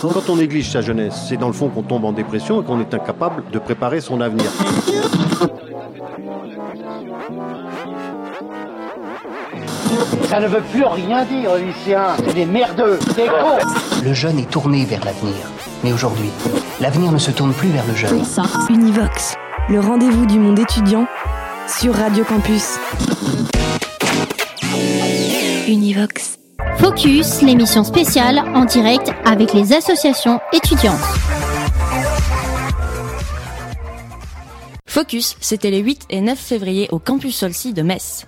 Quand on néglige sa jeunesse, c'est dans le fond qu'on tombe en dépression et qu'on est incapable de préparer son avenir. Ça ne veut plus rien dire, lycéens. C'est des merdeux, des cons. Le jeune est tourné vers l'avenir. Mais aujourd'hui, l'avenir ne se tourne plus vers le jeune. Univox, le rendez-vous du monde étudiant sur Radio Campus. Univox. Focus, l'émission spéciale en direct avec les associations étudiantes. Focus, c'était les 8 et 9 février au campus Solcy de Metz.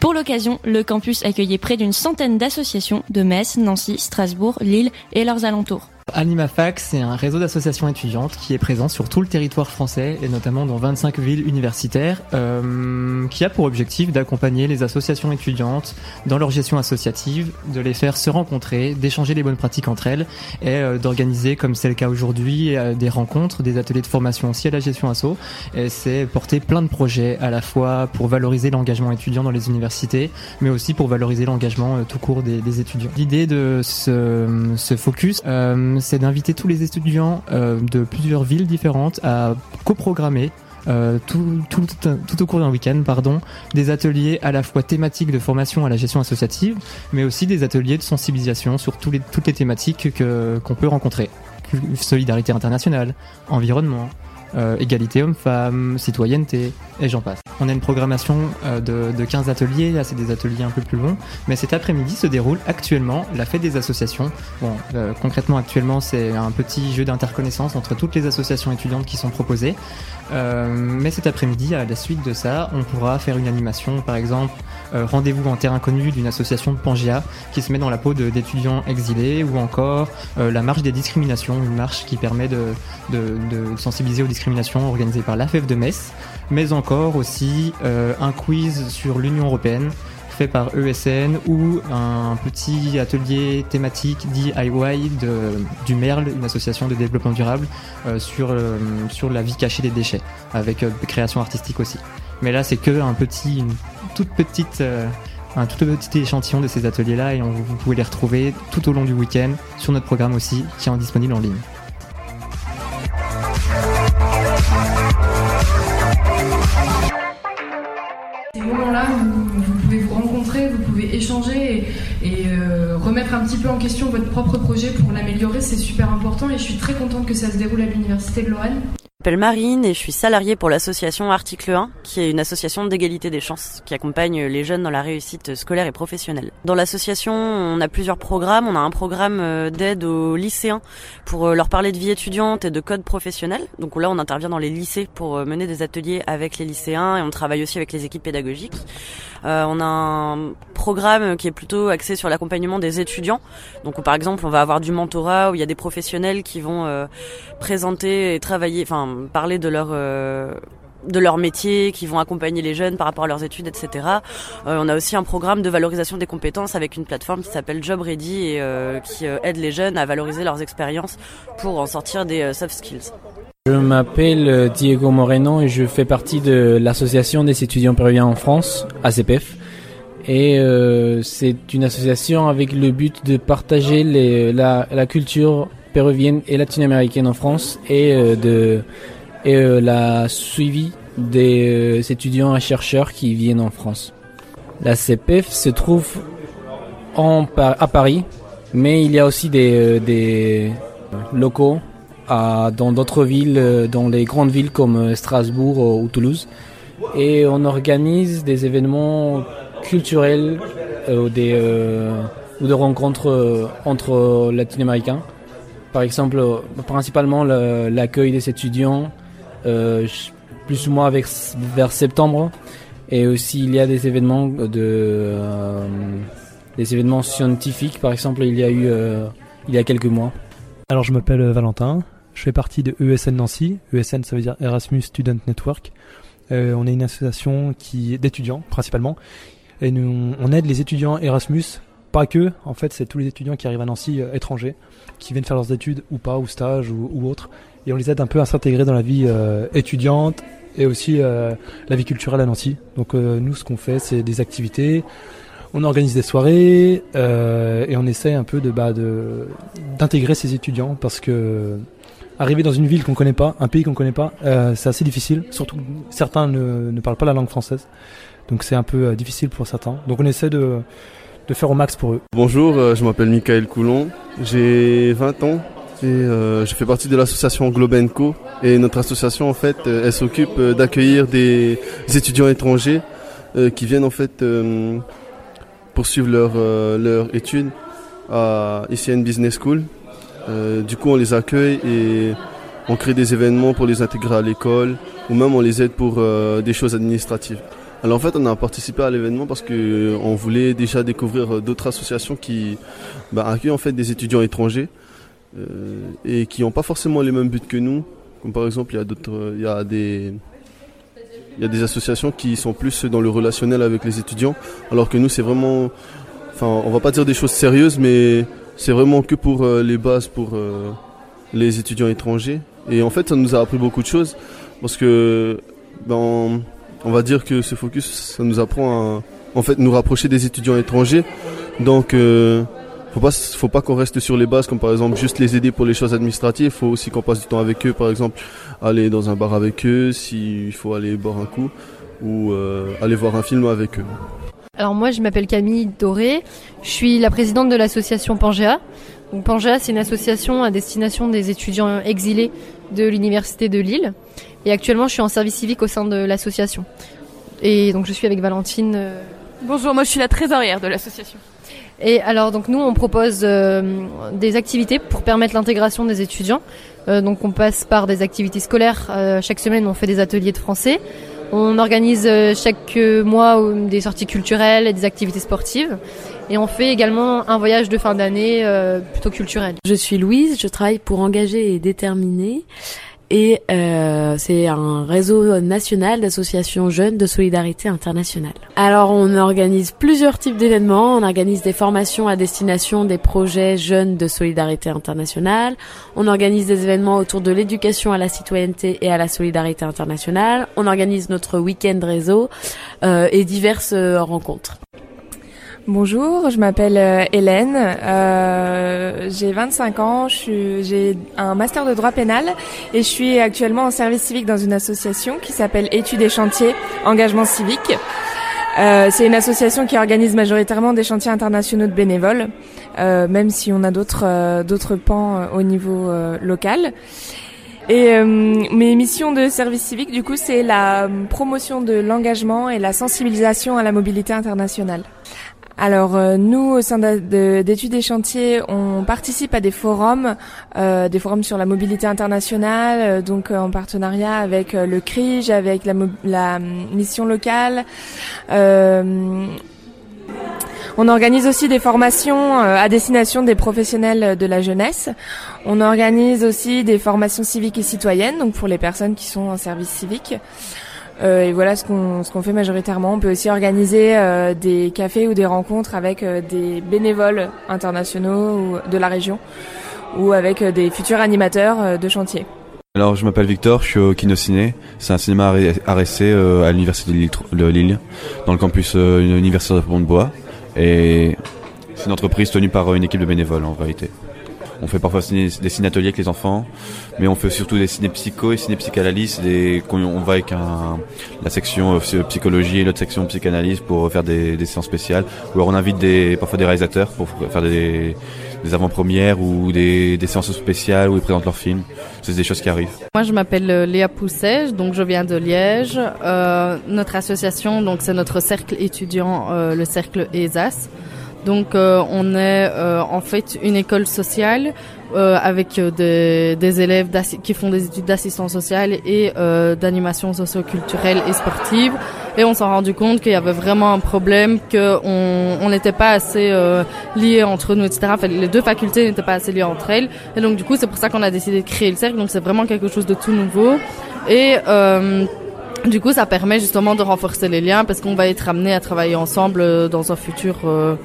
Pour l'occasion, le campus accueillait près d'une centaine d'associations de Metz, Nancy, Strasbourg, Lille et leurs alentours. AnimaFac, c'est un réseau d'associations étudiantes qui est présent sur tout le territoire français et notamment dans 25 villes universitaires, euh, qui a pour objectif d'accompagner les associations étudiantes dans leur gestion associative, de les faire se rencontrer, d'échanger les bonnes pratiques entre elles et euh, d'organiser, comme c'est le cas aujourd'hui, euh, des rencontres, des ateliers de formation aussi à la gestion asso. Et c'est porter plein de projets à la fois pour valoriser l'engagement étudiant dans les universités, mais aussi pour valoriser l'engagement tout court des, des étudiants. L'idée de ce, ce focus, c'est d'inviter tous les étudiants euh, de plusieurs villes différentes à coprogrammer euh, tout, au cours d'un week-end, des ateliers à la fois thématiques de formation à la gestion associative, mais aussi des ateliers de sensibilisation sur toutes les thématiques que, qu'on peut rencontrer. Solidarité internationale, environnement, euh, égalité homme-femme, citoyenneté, et j'en passe. On a une programmation euh, de, de 15 ateliers, là c'est des ateliers un peu plus longs, mais cet après-midi se déroule actuellement la fête des associations. Bon, euh, concrètement actuellement c'est un petit jeu d'interconnaissance entre toutes les associations étudiantes qui sont proposées, euh, mais cet après-midi, à la suite de ça, on pourra faire une animation, par exemple, euh, rendez-vous en terre inconnue d'une association de Pangea qui se met dans la peau d'étudiants exilés, ou encore euh, la marche des discriminations, une marche qui permet de, de, de sensibiliser aux discriminations organisée par l'AFF de Metz, mais encore aussi un quiz sur l'Union européenne fait par ESN ou un petit atelier thématique DIY de, du MERL, une association de développement durable, euh, sur, euh, sur la vie cachée des déchets, avec euh, création artistique aussi. Mais là, c'est que un petit, toute petite, un tout petit échantillon de ces ateliers-là et vous pouvez les retrouver tout au long du week-end sur notre programme aussi, qui est disponible en ligne. Moments-là, vous, pouvez vous rencontrer, vous pouvez échanger et, et euh, remettre un petit peu en question votre propre projet pour l'améliorer, c'est super important et je suis très contente que ça se déroule à l'Université de Lorraine. M'appelle Marine et je suis salariée pour l'association Article 1, qui est une association d'égalité des chances qui accompagne les jeunes dans la réussite scolaire et professionnelle. Dans l'association, on a plusieurs programmes. On a un programme d'aide aux lycéens pour leur parler de vie étudiante et de code professionnel. Donc là, on intervient dans les lycées pour mener des ateliers avec les lycéens et on travaille aussi avec les équipes pédagogiques. Euh, on a un programme qui est plutôt axé sur l'accompagnement des étudiants. Donc par exemple, on va avoir du mentorat où il y a des professionnels qui vont euh, présenter et travailler, enfin parler de leur euh, de leur métier, qui vont accompagner les jeunes par rapport à leurs études, etc. Euh, on a aussi un programme de valorisation des compétences avec une plateforme qui s'appelle Job Ready et euh, qui aide les jeunes à valoriser leurs expériences pour en sortir des soft skills. Je m'appelle Diego Moreno et je fais partie de l'association des étudiants péruviens en France, ACPF. Et c'est une association avec le but de partager la, la culture péruvienne et latino-américaine en France et euh, de et euh, la suivi des euh, étudiants et chercheurs qui viennent en France. La CPF se trouve en, à Paris, mais il y a aussi des, des locaux à, dans d'autres villes, dans les grandes villes comme Strasbourg ou Toulouse. Et on organise des événements culturels euh, des, euh, ou de rencontres euh, entre latino-américains. Par exemple, principalement l'accueil des étudiants, euh, plus ou moins vers septembre. Et aussi, il y a des événements de, euh, des événements scientifiques. Par exemple, il y a eu il y a quelques mois. Alors, je m'appelle Valentin. Je fais partie de ESN Nancy. ESN, ça veut dire Erasmus Student Network. Euh, on est une association d'étudiants principalement, et nous on aide les étudiants Erasmus. Pas que, en fait, c'est tous les étudiants qui arrivent à Nancy euh, étrangers, qui viennent faire leurs études ou pas, ou stage ou, autre, et on les aide un peu à s'intégrer dans la vie euh, étudiante et aussi euh, la vie culturelle à Nancy. Donc nous, ce qu'on fait, c'est des activités. on organise des soirées et on essaie un peu de bah, de d'intégrer ces étudiants parce que arriver dans une ville qu'on connaît pas, un pays qu'on connaît pas, c'est assez difficile. Surtout certains ne, parlent pas la langue française, donc c'est un peu difficile pour certains. Donc on essaie de de faire au max pour eux. Bonjour, euh, je m'appelle Michael Coulon, j'ai 20 ans et euh, je fais partie de l'association Globenco et notre association en fait euh, elle s'occupe d'accueillir des étudiants étrangers qui viennent en fait poursuivre leur leur études à ICN Business School. Du coup on les accueille et on crée des événements pour les intégrer à l'école ou même on les aide pour des choses administratives. Alors en fait, on a participé à l'événement parce que euh, on voulait déjà découvrir euh, d'autres associations qui bah, accueillent en fait des étudiants étrangers euh, et qui n'ont pas forcément les mêmes buts que nous. Comme par exemple, il y a d'autres, il y a des, il y a des associations qui sont plus dans le relationnel avec les étudiants, alors que nous, c'est vraiment, enfin, on va pas dire des choses sérieuses, mais c'est vraiment que pour les bases pour les étudiants étrangers. Et en fait, ça nous a appris beaucoup de choses parce que, ben, on- va dire que ce focus, ça nous apprend à, en fait, nous rapprocher des étudiants étrangers. Donc, euh, faut pas, faut pas qu'on reste sur les bases, comme par exemple juste les aider pour les choses administratives. Faut aussi qu'on passe du temps avec eux, par exemple, aller dans un bar avec eux, s'il faut aller boire un coup, ou euh, aller voir un film avec eux. Alors moi je m'appelle Camille Doré, je suis la présidente de l'association Pangea. Donc Pangea c'est une association à destination des étudiants exilés de l'université de Lille et actuellement je suis en service civique au sein de l'association. Et donc je suis avec Valentine. euh, Bonjour, moi je suis la trésorière de l'association. Et alors donc nous on propose euh, des activités pour permettre l'intégration des étudiants. Euh, donc on passe par des activités scolaires. Euh, chaque semaine on fait des ateliers de français. On organise chaque mois des sorties culturelles et des activités sportives. Et on fait également un voyage de fin d'année plutôt culturel. Je suis Louise, je travaille pour Engager et Déterminer. Et euh, c'est un réseau national d'associations jeunes de solidarité internationale. Alors on organise plusieurs types d'événements. On organise des formations à destination des projets jeunes de solidarité internationale. On organise des événements autour de l'éducation à la citoyenneté et à la solidarité internationale. On organise notre week-end réseau euh, et diverses euh, rencontres. Bonjour, je m'appelle euh, Hélène, euh, j'ai 25 ans, j'ai un master de droit pénal et je suis actuellement en service civique dans une association qui s'appelle Études et chantiers engagement civique. Euh, c'est une association qui organise majoritairement des chantiers internationaux de bénévoles, euh, même si on a d'autres d'autres pans au niveau local. Et mes missions de service civique, du coup, c'est la promotion de l'engagement et la sensibilisation à la mobilité internationale. Alors euh, nous, au sein de- de- d'études et chantiers, on participe à des forums, euh, des forums sur la mobilité internationale, euh, donc en partenariat avec le CRIJ, avec la, hum, mission locale. On organise aussi des formations à destination des professionnels de la jeunesse. On organise aussi des formations civiques et citoyennes, donc pour les personnes qui sont en service civique. Euh, et voilà ce qu'on ce qu'on fait majoritairement. On peut aussi organiser euh, des cafés ou des rencontres avec euh, des bénévoles internationaux ou de la région ou avec des futurs animateurs de chantier. Alors, je m'appelle Victor, je suis au Kinociné. C'est un cinéma euh, à l'université de Lille, dans le campus universitaire de Pont-de-Bois. Et c'est une entreprise tenue par une équipe de bénévoles en réalité. On fait parfois des ciné-ateliers avec les enfants, mais on fait surtout des ciné-psycho et ciné-psychanalyse. On va avec un, la section euh, psychologie et l'autre section psychanalyse pour faire des, des séances spéciales. Ou alors on invite des, parfois des réalisateurs pour faire des, des avant-premières ou des, des séances spéciales où ils présentent leurs films. C'est des choses qui arrivent. Moi, je m'appelle euh, Léa Pousset, donc je viens de Liège. Euh, notre association, donc c'est notre cercle étudiant, euh, le cercle ESAS. Donc, euh, on est euh, en fait une école sociale euh, avec des, des élèves qui font des études d'assistance sociale et d'animation socio-culturelle et sportive. Et on s'est rendu compte qu'il y avait vraiment un problème, qu'on on n'était pas assez liés entre nous, etc. Enfin, les deux facultés n'étaient pas assez liées entre elles. Et donc, du coup, c'est pour ça qu'on a décidé de créer le cercle. Donc, c'est vraiment quelque chose de tout nouveau. Et euh, du coup, ça permet justement de renforcer les liens parce qu'on va être amené à travailler ensemble dans un futur euh,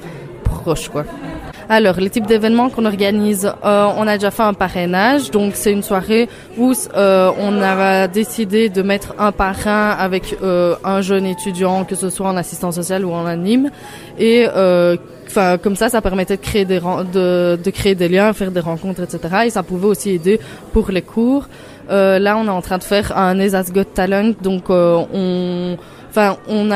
Alors, les types d'événements qu'on organise, euh, on a déjà fait un parrainage, donc c'est une soirée où euh, on a décidé de mettre un parrain avec euh, un jeune étudiant, que ce soit en assistance sociale ou en anime, et Enfin, comme ça, ça permettait de créer des liens, faire des rencontres, etc. Et ça pouvait aussi aider pour les cours. Là, on est en train de faire un ESAS Got Talent, donc on Enfin, on,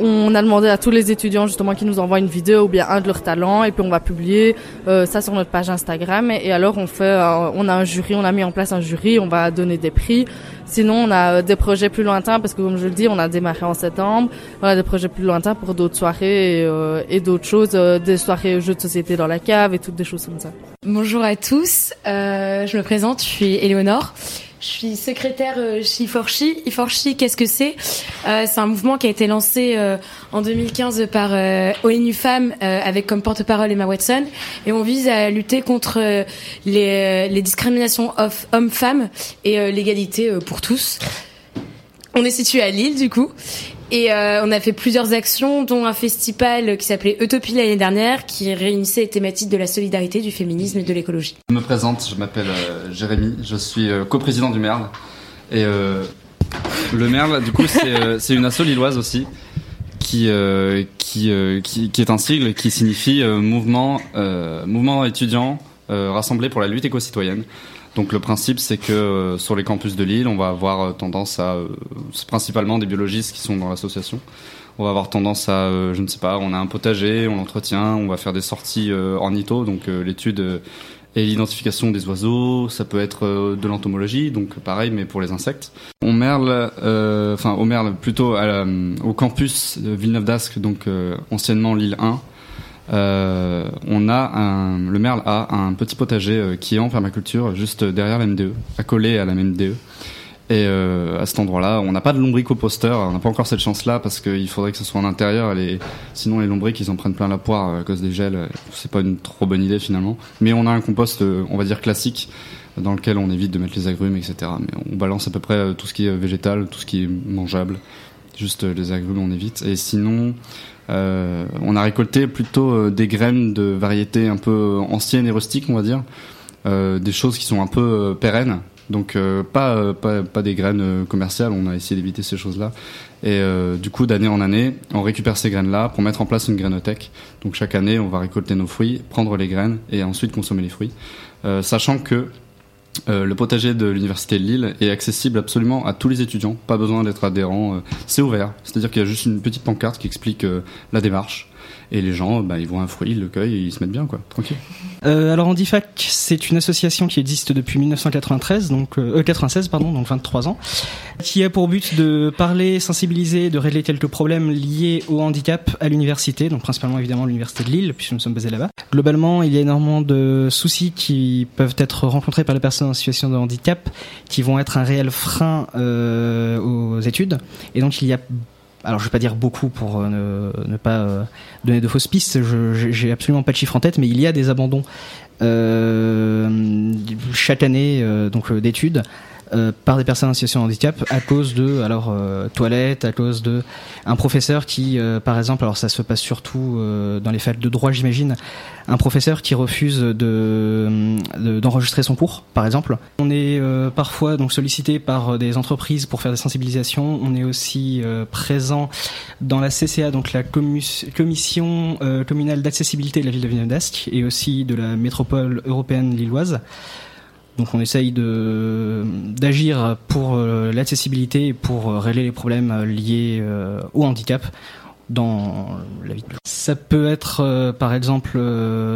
on a demandé à tous les étudiants justement qui nous envoient une vidéo ou bien un de leurs talents et puis on va publier euh, ça sur notre page Instagram et, alors on fait, euh, on a un jury, on a mis en place un jury, on va donner des prix. Sinon, on a euh, des projets plus lointains parce que comme je le dis, on a démarré en septembre. On a des projets plus lointains pour d'autres soirées et, euh, et d'autres choses, des soirées jeux de société dans la cave et toutes des choses comme ça. Bonjour à tous, je me présente, je suis Éléonore. Je suis secrétaire euh, chez Iforchi. Iforchi, qu'est-ce que c'est euh, C'est un mouvement qui a été lancé euh, en 2015 par ONU Femmes avec comme porte-parole Emma Watson. Et on vise à lutter contre les, les discriminations hommes-femmes et l'égalité pour tous. On est situé à Lille du coup et euh, on a fait plusieurs actions, dont un festival qui s'appelait Utopie l'année dernière, qui réunissait les thématiques de la solidarité, du féminisme et de l'écologie. Je me présente, je m'appelle euh, Jérémy, je suis euh, coprésident du Merle. Et le Merle, du coup, c'est une asso lilloise aussi, qui, qui, qui, qui, est un sigle qui signifie mouvement, mouvement étudiant rassemblé pour la lutte éco-citoyenne. Donc le principe, c'est que euh, sur les campus de Lille, on va avoir euh, tendance à, euh, principalement des biologistes qui sont dans l'association. On va avoir tendance à, je ne sais pas, on a un potager, on l'entretient, on va faire des sorties ornitho, donc l'étude et l'identification des oiseaux. Ça peut être de l'entomologie, donc pareil, mais pour les insectes. On merle, enfin au merle plutôt au campus de Villeneuve d'Ascq, donc anciennement Lille 1 euh, on a un, le Merle a un petit potager euh, qui est en permaculture juste derrière la MDE, accolé à la MDE. Et euh, à cet endroit-là, on n'a pas de lombricoposter, on n'a pas encore cette chance-là parce qu'il faudrait que ce soit en intérieur. Sinon, les lombriques, ils en prennent plein la poire à cause des gels. C'est pas une trop bonne idée finalement. Mais on a un compost, on va dire classique, dans lequel on évite de mettre les agrumes, etc. Mais on balance à peu près tout ce qui est végétal, tout ce qui est mangeable. Juste les agrumes, on évite. Et sinon, euh, on a récolté plutôt euh, des graines de variétés un peu anciennes et rustiques, on va dire, euh, des choses qui sont un peu pérennes. Donc pas, pas, des graines commerciales, on a essayé d'éviter ces choses-là. Et du coup, d'année en année, on récupère ces graines-là pour mettre en place une grainothèque. Donc chaque année, on va récolter nos fruits, prendre les graines et ensuite consommer les fruits. sachant que euh, le potager de l'université de Lille est accessible absolument à tous les étudiants, pas besoin d'être adhérent, euh, c'est ouvert. C'est-à-dire qu'il y a juste une petite pancarte qui explique euh, la démarche. Et les gens, bah, ils voient un fruit, ils le cueillent ils se mettent bien, quoi, tranquille. Euh, alors Andifac, c'est une association qui existe depuis 1993, donc euh, 96 pardon, donc 23 ans, qui a pour but de parler, sensibiliser, de régler quelques problèmes liés au handicap à l'université, donc principalement évidemment l'université de Lille, puisque nous sommes basés là-bas. Globalement, il y a énormément de soucis qui peuvent être rencontrés par les personnes en situation de handicap, qui vont être un réel frein euh, aux études, et donc il y a alors je vais pas dire beaucoup pour euh, ne, pas euh, donner de fausses pistes, j'ai absolument pas de chiffre en tête, mais il y a des abandons euh, chaque année donc d'études euh, par des personnes en situation de handicap à cause de alors euh, toilettes, à cause de un professeur qui, euh, par exemple, alors ça se passe surtout dans les facs de droit, j'imagine, un professeur qui refuse de d'enregistrer son cours, par exemple. On est parfois donc sollicité par des entreprises pour faire des sensibilisations. On est aussi présent dans la CCA, donc la commission communale d'accessibilité de la ville de villeneuve et aussi de la métropole européenne lilloise. Donc on essaye d'agir pour euh, l'accessibilité et pour euh, régler les problèmes euh, liés au handicap dans la vie. Ça peut être par exemple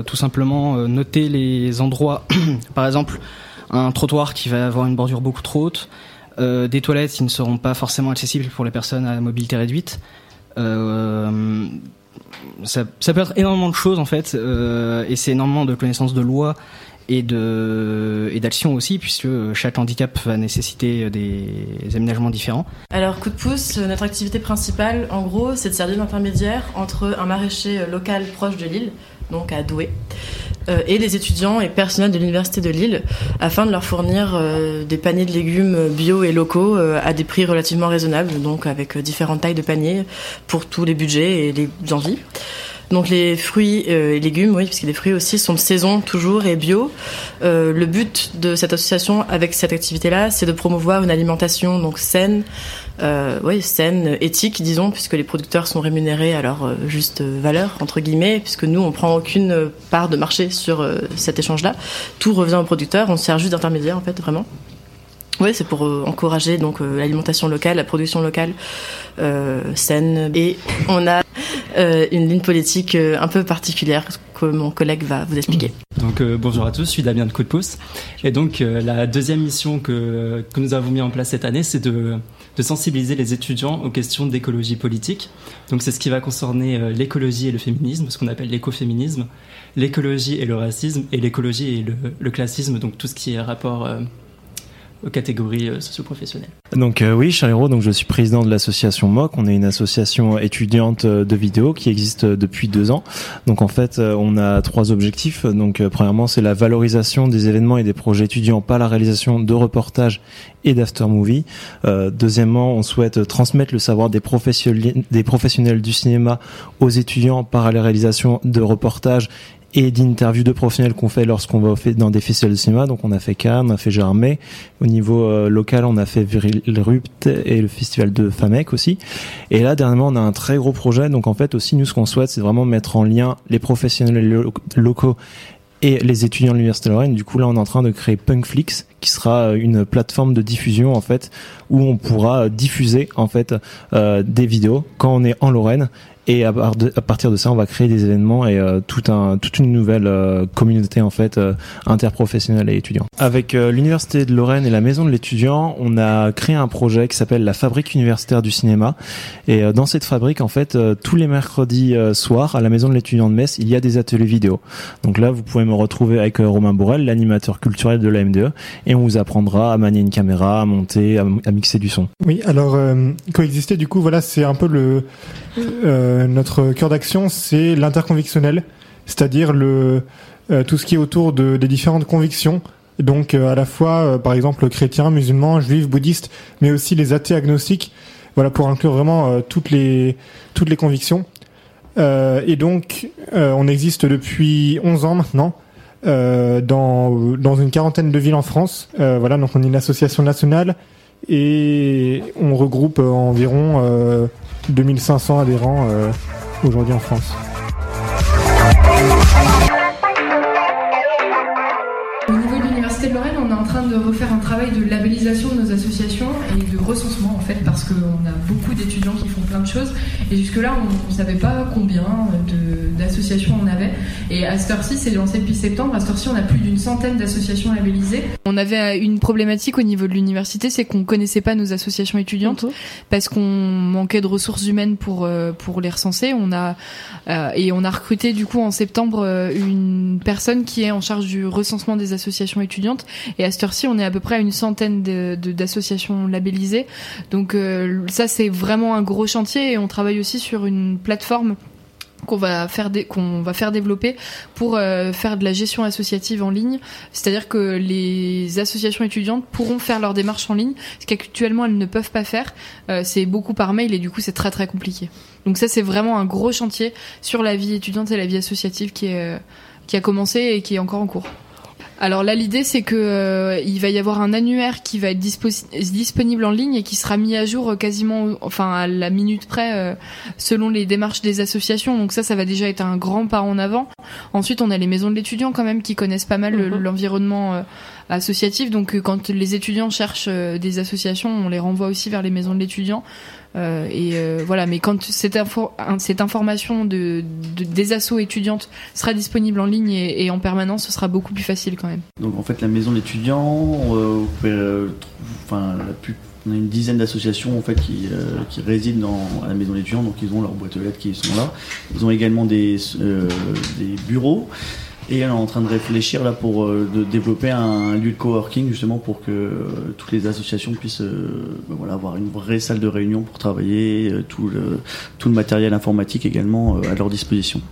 tout simplement noter les endroits, par exemple un trottoir qui va avoir une bordure beaucoup trop haute, des toilettes qui ne seront pas forcément accessibles pour les personnes à mobilité réduite. ça, ça, peut être énormément de choses en fait, et c'est énormément de connaissances de loi et d'action aussi puisque chaque handicap va nécessiter des aménagements différents. Alors coup de pouce, notre activité principale en gros c'est de servir d'intermédiaire entre un maraîcher local proche de Lille, donc à Douai, euh, et les étudiants et personnels de l'université de Lille afin de leur fournir euh, des paniers de légumes bio et locaux euh, à des prix relativement raisonnables, donc avec différentes tailles de paniers pour tous les budgets et les envies. Donc les fruits et légumes, oui, parce que les fruits aussi sont de saison toujours et bio. le but de cette association avec cette activité-là, c'est de promouvoir une alimentation donc saine, euh, oui, saine, éthique, disons, puisque les producteurs sont rémunérés à leur euh, juste valeur, entre guillemets, puisque nous, on prend aucune part de marché sur euh, cet échange-là. Tout revient aux producteurs, on sert juste d'intermédiaire, en fait, vraiment. Oui, c'est pour euh, encourager donc l'alimentation locale, la production locale saine. Et on a une ligne politique un peu particulière que mon collègue va vous expliquer. Donc bonjour à tous, je suis Damien de Coup de Pouce. Et donc la deuxième mission que, que nous avons mis en place cette année, c'est de de sensibiliser les étudiants aux questions d'écologie politique. Donc c'est ce qui va concerner euh, l'écologie et le féminisme, ce qu'on appelle l'écoféminisme, l'écologie et le racisme, et l'écologie et le, classisme, donc tout ce qui est rapport euh, catégories euh, socio-professionnelles. Donc euh, oui, Charles Hérault, donc je suis président de l'association MOC. On est une association étudiante euh, de vidéo qui existe depuis deux ans. Donc en fait, on a trois objectifs. Donc premièrement, c'est la valorisation des événements et des projets étudiants par la réalisation de reportages et d'after-movie. deuxièmement, on souhaite transmettre le savoir des professionnels, des professionnels du cinéma aux étudiants par la réalisation de reportages et d'interviews de professionnels qu'on fait lorsqu'on va dans des festivals de cinéma. Donc on a fait Cannes, on a fait Germay. Au niveau euh, local, on a fait Viril Rupt et le festival de Famec aussi. Et là, dernièrement, on a un très gros projet. Donc en fait aussi, nous, ce qu'on souhaite, c'est vraiment mettre en lien les professionnels locaux et les étudiants de l'université de Lorraine. Du coup, là, on est en train de créer Punkflix, qui sera euh, une plateforme de diffusion en fait, où on pourra diffuser en fait euh, des vidéos quand on est en Lorraine et à, partir de ça, on va créer des événements et euh, tout un, toute une nouvelle euh, communauté en fait euh, interprofessionnelle et étudiante. Avec l'université de Lorraine et la maison de l'étudiant, on a créé un projet qui s'appelle la fabrique universitaire du cinéma. Et dans cette fabrique, en fait, tous les mercredis soirs à la maison de l'étudiant de Metz, il y a des ateliers vidéo. Donc là, vous pouvez me retrouver avec Romain Bourrel, l'animateur culturel de la MDE, et on vous apprendra à manier une caméra, à monter, à, mixer du son. Oui, alors coexister, du coup, voilà, c'est un peu le euh, notre cœur d'action, c'est l'interconvictionnel, c'est-à-dire euh, tout ce qui est autour de, des différentes convictions. Donc euh, à la fois, par exemple, chrétiens, musulmans, juifs, bouddhistes, mais aussi les athées agnostiques. Voilà pour inclure vraiment toutes les toutes les convictions. et donc, on existe depuis 11 ans maintenant. dans, dans une quarantaine de villes en France. voilà, donc on est une association nationale et on regroupe environ 2500 adhérents euh, aujourd'hui en France. Au niveau de l'Université de Lorraine, on est en train de refaire un travail de labellisation de nos associations et de recensement en fait, parce qu'on a beaucoup d'étudiants qui font plein de choses. Et jusque-là, on ne savait pas combien d'associations on avait. Et à cette heure-ci, c'est lancé depuis septembre. À cette heure-ci, on a plus d'une centaine d'associations labellisées. On avait une problématique au niveau de l'université, c'est qu'on connaissait pas nos associations étudiantes parce qu'on manquait de ressources humaines pour euh, pour les recenser. On a euh, et on a recruté du coup en septembre euh, une personne qui est en charge du recensement des associations étudiantes. Et à cette heure-ci, on est à peu près à une centaine d'associations labellisées. Donc ça, c'est vraiment un gros chantier et on travaille aussi sur une plateforme qu'on va faire qu'on va faire développer pour euh, faire de la gestion associative en ligne, c'est-à-dire que les associations étudiantes pourront faire leurs démarches en ligne, ce qu'actuellement elles ne peuvent pas faire. Euh, c'est beaucoup par mail et du coup c'est très très compliqué. Donc ça c'est vraiment un gros chantier sur la vie étudiante et la vie associative qui est euh, qui a commencé et qui est encore en cours. Alors là, l'idée c'est que euh, il va y avoir un annuaire qui va être disponible en ligne et qui sera mis à jour euh, quasiment, enfin à la minute près, euh, selon les démarches des associations. Donc ça, ça va déjà être un grand pas en avant. Ensuite, on a les maisons de l'étudiant quand même qui connaissent pas mal mhm. l'environnement associatif. Donc quand les étudiants cherchent des associations, on les renvoie aussi vers les maisons de l'étudiant. Euh, et euh, voilà, mais quand cette, info, cette information de, des assos étudiantes sera disponible en ligne et, en permanence, ce sera beaucoup plus facile quand même. Donc en fait, la maison euh, enfin, on a une dizaine d'associations en fait qui, résident dans à la maison d'étudiants, donc ils ont leurs boîtes aux lettres qui sont là. Ils ont également des bureaux. Et on est en train de réfléchir là pour euh, de développer un lieu de coworking justement pour que euh, toutes les associations puissent euh, ben voilà, avoir une vraie salle de réunion pour travailler, tout le, tout le matériel informatique également à leur disposition.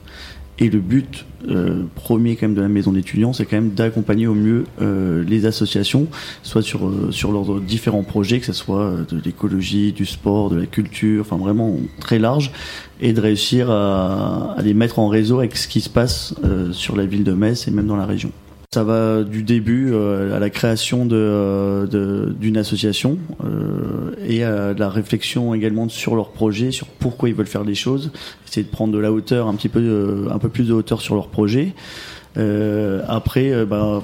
Et le but euh, premier quand même de la maison d'étudiants, c'est quand même d'accompagner au mieux euh, les associations, soit sur euh, sur leurs différents projets, que ce soit de l'écologie, du sport, de la culture, enfin vraiment très large, et de réussir à, à les mettre en réseau avec ce qui se passe sur la ville de Metz et même dans la région. Ça va du début euh, à la création euh, d'une association euh, et à la réflexion également sur leur projet, sur pourquoi ils veulent faire les choses, essayer de prendre de la hauteur, un petit peu, un peu plus de hauteur sur leur projet. Après, bah,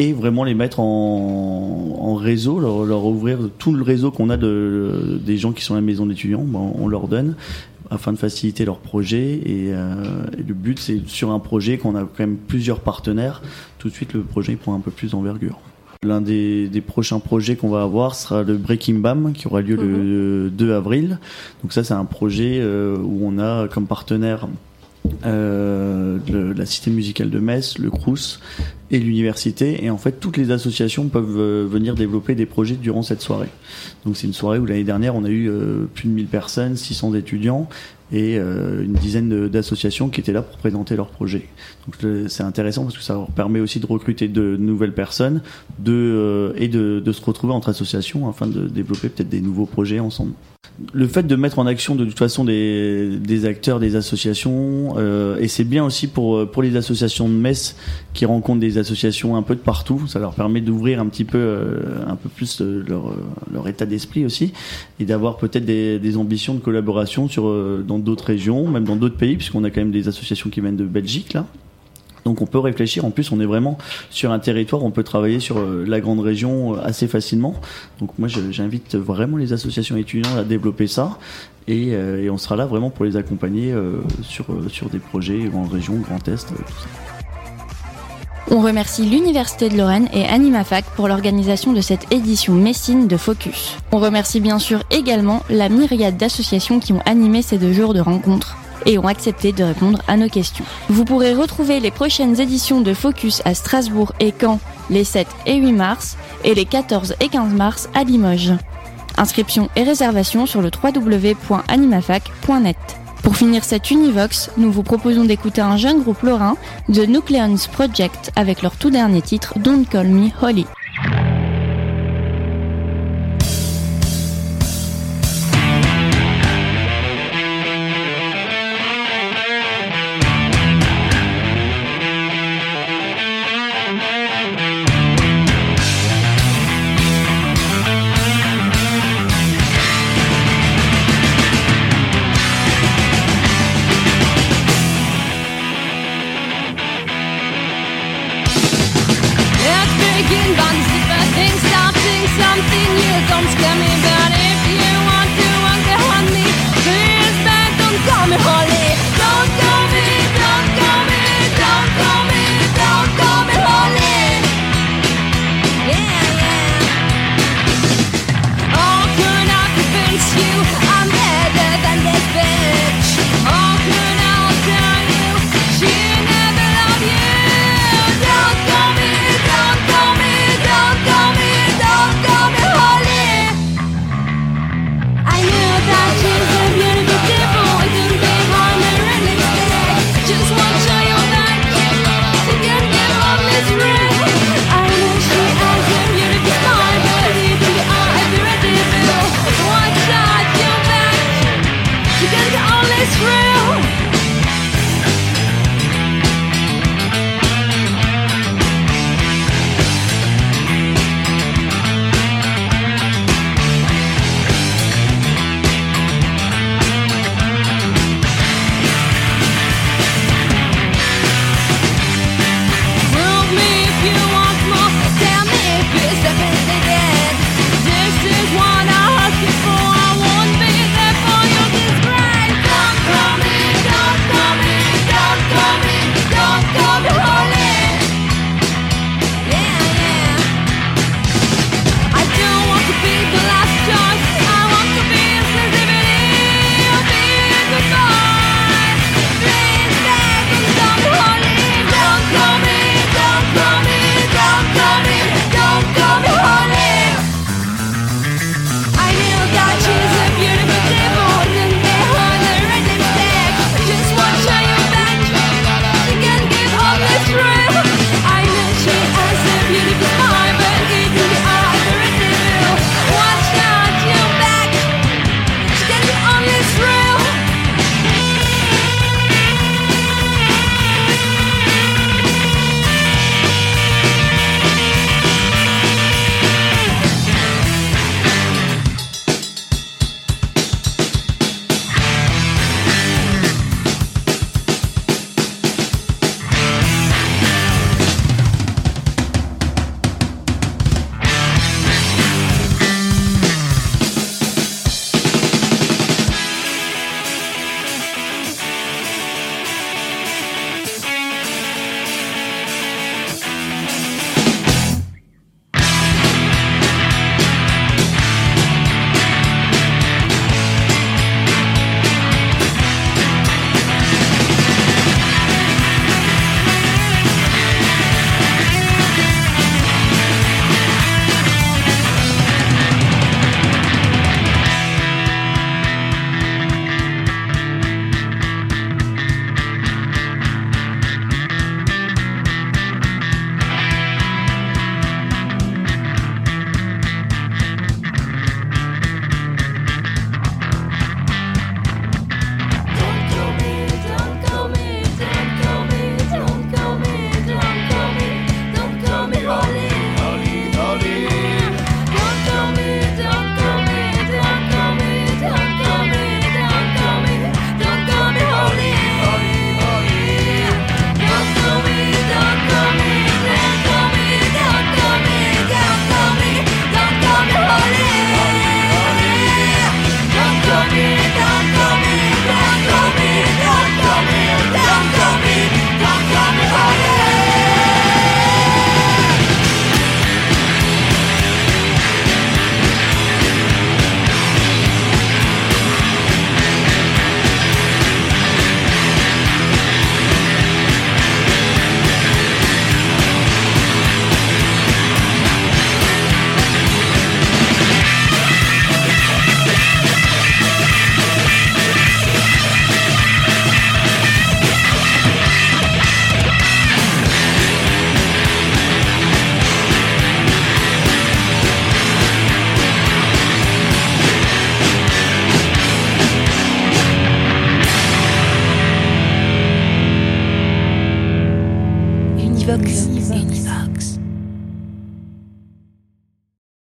et vraiment les mettre en, réseau, leur, ouvrir tout le réseau qu'on a de, des gens qui sont à la maison d'étudiants, bah, on leur donne afin de faciliter leur projet et, euh, et le but c'est sur un projet qu'on a quand même plusieurs partenaires. Tout de suite le projet prend un peu plus d'envergure. L'un des, des prochains projets qu'on va avoir sera le Breaking Bam qui aura lieu le 2 avril. Donc ça c'est un projet euh, où on a comme partenaire euh, le- la Cité musicale de Metz, le Crous et l'université. Et en fait, toutes les associations peuvent euh, venir développer des projets durant cette soirée. Donc c'est une soirée où l'année dernière, on a eu euh, plus de 1000 personnes, 600 étudiants et euh, une dizaine d'associations qui étaient là pour présenter leurs projets. Donc c'est intéressant parce que ça leur permet aussi de recruter de nouvelles personnes de, et de, se retrouver entre associations afin de développer peut-être des nouveaux projets ensemble. Le fait de mettre en action de toute façon des, des acteurs, des associations, et c'est bien aussi pour, pour les associations de Metz qui rencontrent des associations un peu de partout, ça leur permet d'ouvrir un petit peu, euh, un peu plus euh, leur, euh, leur état d'esprit aussi, et d'avoir peut-être des, des ambitions de collaboration sur, dans d'autres régions, même dans d'autres pays, puisqu'on a quand même des associations qui viennent de Belgique là. Donc on peut réfléchir. En plus, on est vraiment sur un territoire. On peut travailler sur la grande région assez facilement. Donc moi, j'invite vraiment les associations étudiantes à développer ça. Et, on sera là vraiment pour les accompagner sur, sur des projets grande région, Grand Est, tout ça. On remercie l'Université de Lorraine et AnimaFac pour l'organisation de cette édition Messine de Focus. On remercie bien sûr également la myriade d'associations qui ont animé ces deux jours de rencontres et ont accepté de répondre à nos questions. Vous pourrez retrouver les prochaines éditions de Focus à Strasbourg et Caen les 7 et 8 mars et les 14 et 15 mars à Limoges. Inscription et réservation sur le www.animafac.net. Pour finir cette Univox, nous vous proposons d'écouter un jeune groupe lorrain, The Nucleons Project, avec leur tout dernier titre, Don't Call Me Holly.